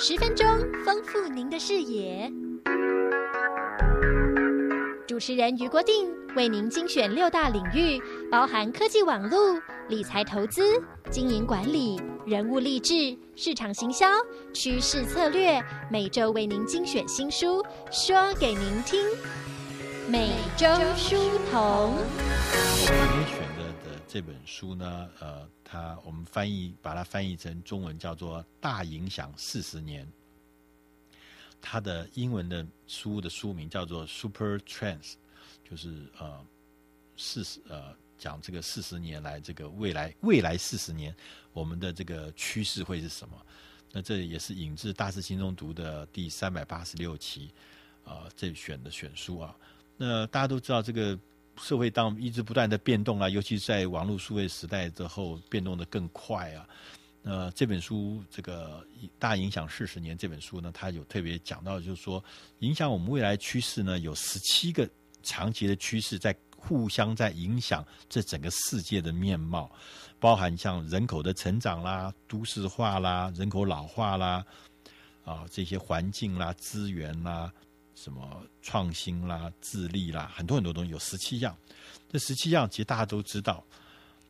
十分钟丰富您的视野。主持人于国定为您精选六大领域，包含科技网络、理财投资、经营管理、人物励志、市场行销、趋势策略，每周为您精选新书，说给您听。每周书童。这本书呢，呃，它我们翻译把它翻译成中文叫做《大影响四十年》。它的英文的书的书名叫做 Super Trends，就是呃四十呃讲这个四十年来这个未来未来四十年我们的这个趋势会是什么？那这也是引自《大师心中读》的第三百八十六期啊、呃、这选的选书啊。那大家都知道，这个社会当一直不断的变动啊，尤其在网络数位时代之后，变动的更快啊。呃，这本书这个大影响四十年这本书呢，它有特别讲到，就是说影响我们未来趋势呢，有十七个长期的趋势在互相在影响这整个世界的面貌，包含像人口的成长啦、都市化啦、人口老化啦，啊这些环境啦、资源啦、什么创新啦、智力啦，很多很多东西有十七样，这十七样其实大家都知道，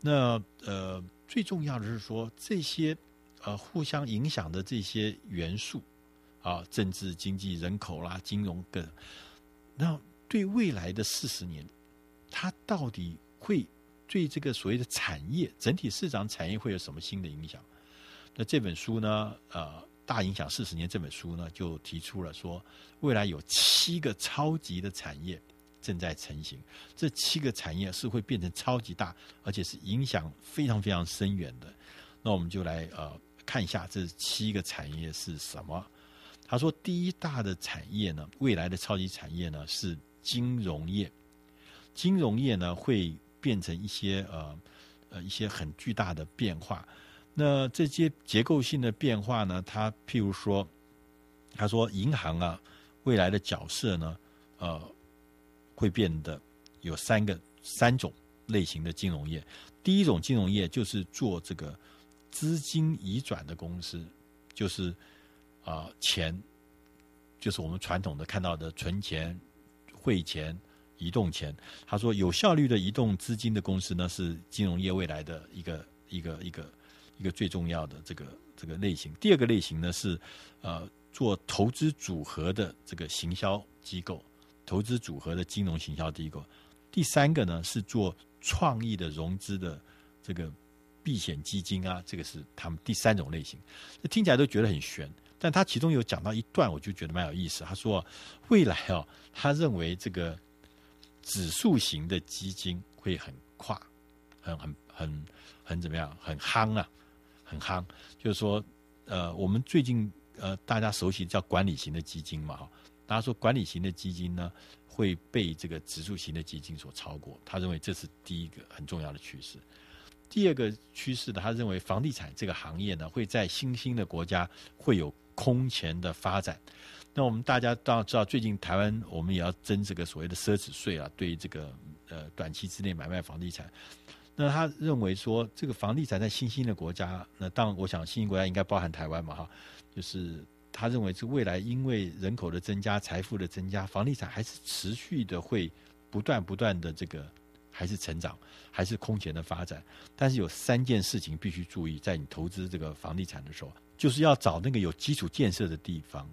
那呃。最重要的是说，这些呃互相影响的这些元素啊，政治、经济、人口啦、金融等，那对未来的四十年，它到底会对这个所谓的产业整体市场产业会有什么新的影响？那这本书呢，呃，大影响四十年这本书呢，就提出了说，未来有七个超级的产业。正在成型，这七个产业是会变成超级大，而且是影响非常非常深远的。那我们就来呃看一下这七个产业是什么。他说，第一大的产业呢，未来的超级产业呢是金融业。金融业呢会变成一些呃呃一些很巨大的变化。那这些结构性的变化呢，他譬如说，他说银行啊未来的角色呢，呃。会变得有三个三种类型的金融业。第一种金融业就是做这个资金移转的公司，就是啊、钱，就是我们传统的看到的存钱、汇钱、移动钱。他说，有效率的移动资金的公司呢，是金融业未来的一个一个一个一个最重要的这个这个类型。第二个类型呢是呃做投资组合的这个行销机构。投资组合的金融行销机构，第三个呢是做创意的融资的这个避险基金啊，这个是他们第三种类型。这听起来都觉得很悬，但他其中有讲到一段，我就觉得蛮有意思。他说未来哦，他认为这个指数型的基金会很跨，很很很很怎么样，很夯啊，很夯。就是说，呃，我们最近呃大家熟悉叫管理型的基金嘛，哈。大家说，管理型的基金呢会被这个指数型的基金所超过，他认为这是第一个很重要的趋势。第二个趋势呢，他认为房地产这个行业呢会在新兴的国家会有空前的发展。那我们大家都知道，最近台湾我们也要征这个所谓的奢侈税啊，对于这个呃短期之内买卖房地产。那他认为说，这个房地产在新兴的国家，那当然我想新兴国家应该包含台湾嘛，哈，就是。他认为是未来，因为人口的增加、财富的增加，房地产还是持续的会不断不断的这个还是成长，还是空前的发展。但是有三件事情必须注意，在你投资这个房地产的时候，就是要找那个有基础建设的地方，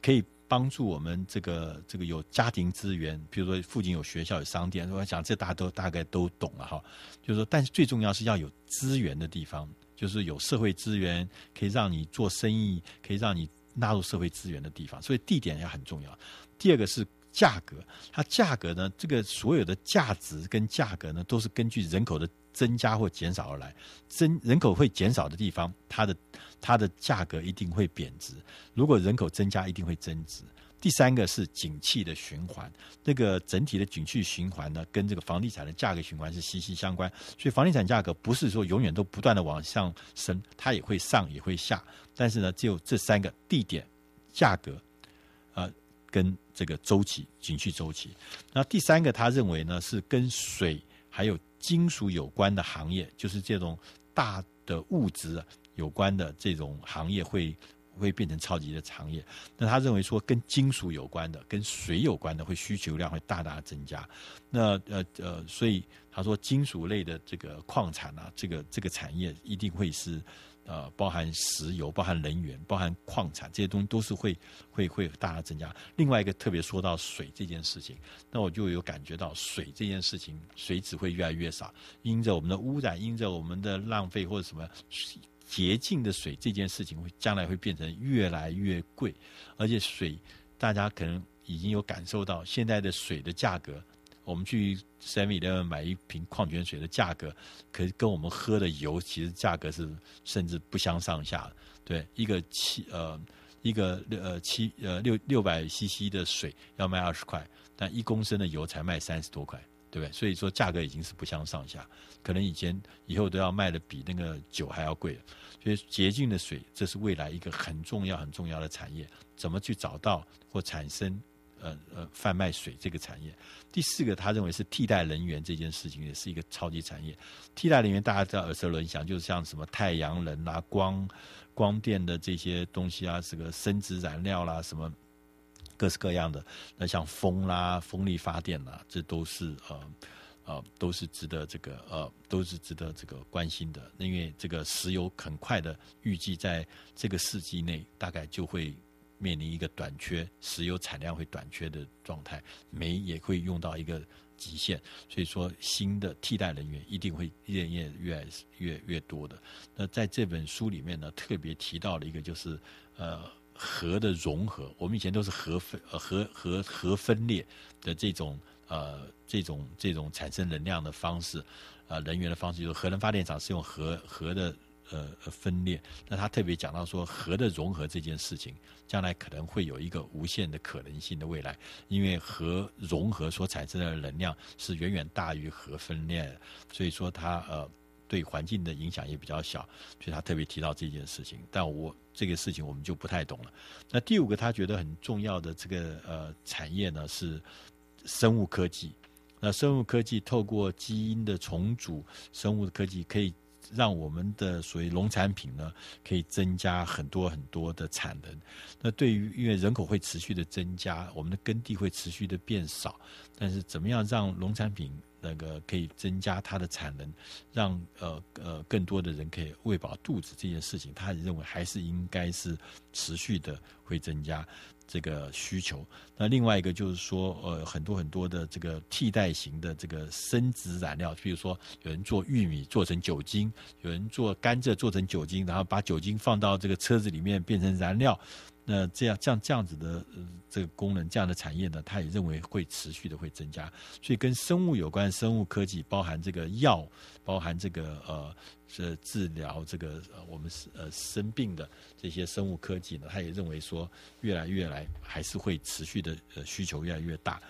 可以帮助我们这个这个有家庭资源，比如说附近有学校、有商店。我想这大家都大概都懂了哈。就是说，但是最重要是要有资源的地方，就是有社会资源可以让你做生意，可以让你。纳入社会资源的地方，所以地点也很重要。第二个是价格，它价格呢，这个所有的价值跟价格呢，都是根据人口的增加或减少而来。增人口会减少的地方，它的它的价格一定会贬值；如果人口增加，一定会增值。第三个是景气的循环，那个整体的景气循环呢，跟这个房地产的价格循环是息息相关。所以房地产价格不是说永远都不断的往上升，它也会上也会下。但是呢，只有这三个地点、价格，呃，跟这个周期、景气周期。那第三个，他认为呢，是跟水还有金属有关的行业，就是这种大的物质有关的这种行业会。会变成超级的产业。那他认为说，跟金属有关的、跟水有关的，会需求量会大大增加。那呃呃，所以他说，金属类的这个矿产啊，这个这个产业一定会是。呃，包含石油、包含能源、包含矿产这些东西，都是会会会大大增加。另外一个特别说到水这件事情，那我就有感觉到水这件事情，水质会越来越少，因着我们的污染，因着我们的浪费或者什么洁净的水这件事情，会将来会变成越来越贵。而且水，大家可能已经有感受到，现在的水的价格。我们去 Seven Eleven 买一瓶矿泉水的价格，可是跟我们喝的油其实价格是甚至不相上下。对，一个七呃一个六呃七呃六六百 CC 的水要卖二十块，但一公升的油才卖三十多块，对不对？所以说价格已经是不相上下，可能以前以后都要卖的比那个酒还要贵。所以洁净的水，这是未来一个很重要很重要的产业，怎么去找到或产生？呃呃，贩卖水这个产业，第四个他认为是替代能源这件事情也是一个超级产业。替代能源大家知道耳熟能详，就是像什么太阳能啊、光光电的这些东西啊，这个生质燃料啦，什么各式各样的。那像风啦、风力发电啦，这都是呃呃都是值得这个呃都是值得这个关心的。因为这个石油很快的预计在这个世纪内大概就会。面临一个短缺，石油产量会短缺的状态，煤也会用到一个极限，所以说新的替代能源一定会越越越越越多的。那在这本书里面呢，特别提到了一个就是呃核的融合，我们以前都是核分呃核核核分裂的这种呃这种这种产生能量的方式，呃能源的方式，就是核能发电厂是用核核的。呃，分裂。那他特别讲到说，核的融合这件事情，将来可能会有一个无限的可能性的未来，因为核融合所产生的能量是远远大于核分裂，所以说它呃对环境的影响也比较小，所以他特别提到这件事情。但我这个事情我们就不太懂了。那第五个他觉得很重要的这个呃产业呢是生物科技。那生物科技透过基因的重组，生物的科技可以。让我们的所谓农产品呢，可以增加很多很多的产能。那对于因为人口会持续的增加，我们的耕地会持续的变少。但是怎么样让农产品那个可以增加它的产能，让呃呃更多的人可以喂饱肚子这件事情，他认为还是应该是持续的会增加。这个需求，那另外一个就是说，呃，很多很多的这个替代型的这个生殖燃料，比如说有人做玉米做成酒精，有人做甘蔗做成酒精，然后把酒精放到这个车子里面变成燃料。那这样这样这样子的呃这个功能，这样的产业呢，他也认为会持续的会增加。所以跟生物有关，生物科技包含这个药，包含这个呃是治疗这个呃我们呃生病的这些生物科技呢，他也认为说越来越来还是会持续的呃需求越来越大。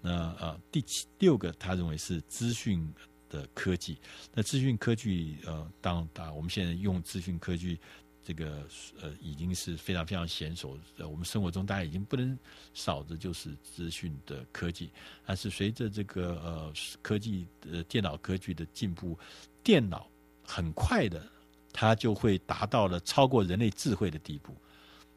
那呃第七六个他认为是资讯的科技。那资讯科技呃当当我们现在用资讯科技。这个呃已经是非常非常娴熟，呃我们生活中大家已经不能少的就是资讯的科技。但是随着这个呃科技呃电脑科技的进步，电脑很快的它就会达到了超过人类智慧的地步。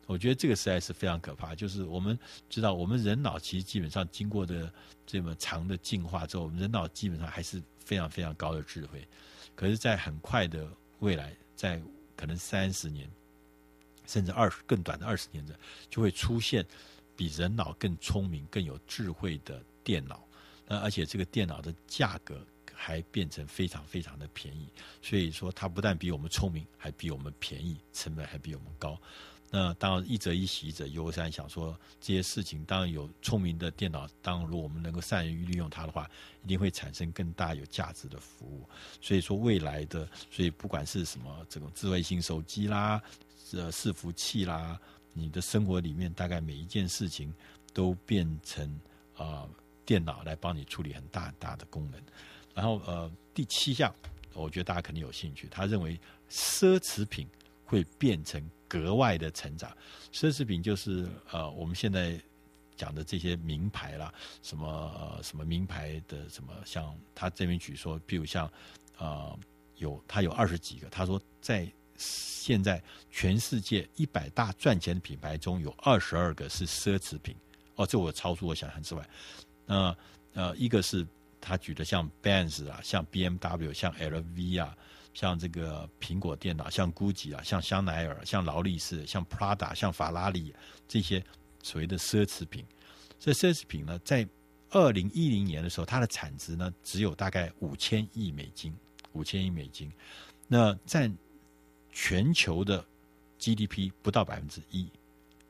我觉得这个实在是非常可怕。就是我们知道，我们人脑其实基本上经过的这么长的进化之后，我们人脑基本上还是非常非常高的智慧。可是，在很快的未来，在可能三十年，甚至二十更短的二十年的，就会出现比人脑更聪明、更有智慧的电脑。那而且这个电脑的价格还变成非常非常的便宜。所以说，它不但比我们聪明，还比我们便宜，成本还比我们高。那当然，一则一喜，一则忧。三想说这些事情，当然有聪明的电脑，当然如果我们能够善于利用它的话，一定会产生更大有价值的服务。所以说，未来的，所以不管是什么这种智慧型手机啦，呃，伺服器啦，你的生活里面大概每一件事情都变成啊、呃、电脑来帮你处理很大很大的功能。然后呃，第七项，我觉得大家肯定有兴趣，他认为奢侈品会变成。格外的成长，奢侈品就是呃，我们现在讲的这些名牌啦，什么、呃、什么名牌的什么，像他这边举说，比如像呃，有他有二十几个，他说在现在全世界一百大赚钱的品牌中有二十二个是奢侈品。哦，这我超出我想象之外。呃呃，一个是他举的像 Benz 啊，像 BMW，像 LV 啊，像这个苹果电脑，像 GUCCI 啊，像香奈儿，像劳力士，像 Prada，像法拉利这些所谓的奢侈品。这奢侈品呢，在二零一零年的时候，它的产值呢只有大概五千亿美金，五千亿美金，那占全球的 GDP 不到百分之一。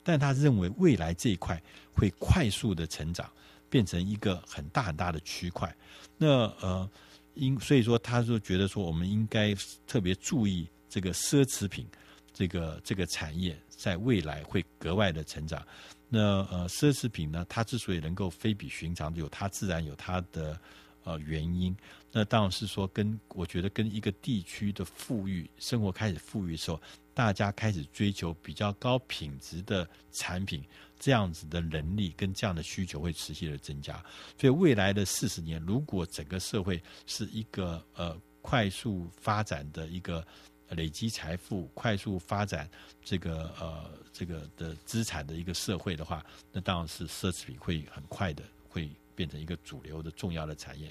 但他认为未来这一块会快速的成长，变成一个很大很大的区块。那呃，因所以说，他就觉得说，我们应该特别注意这个奢侈品这个这个产业在未来会格外的成长。那呃，奢侈品呢，它之所以能够非比寻常，有它自然有它的呃原因。那当然是说，跟我觉得跟一个地区的富裕生活开始富裕的时候。大家开始追求比较高品质的产品，这样子的能力跟这样的需求会持续的增加。所以未来的四十年，如果整个社会是一个呃快速发展的一个累积财富、快速发展这个呃这个的资产的一个社会的话，那当然是奢侈品会很快的会变成一个主流的重要的产业。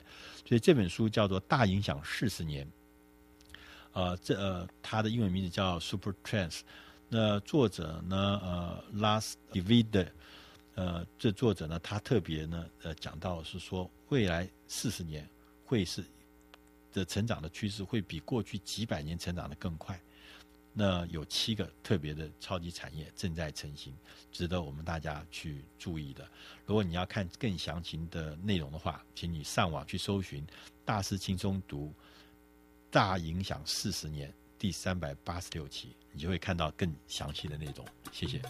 所以这本书叫做《大影响四十年》。呃，这呃，它的英文名字叫 Super Trends。那作者呢，呃，Last De Vilde，呃，这作者呢，他特别呢，呃，讲到是说，未来四十年会是的成长的趋势会比过去几百年成长的更快。那有七个特别的超级产业正在成型，值得我们大家去注意的。如果你要看更详情的内容的话，请你上网去搜寻“大师轻松读”。大影响四十年第三百八十六期，你就会看到更详细的内容谢谢。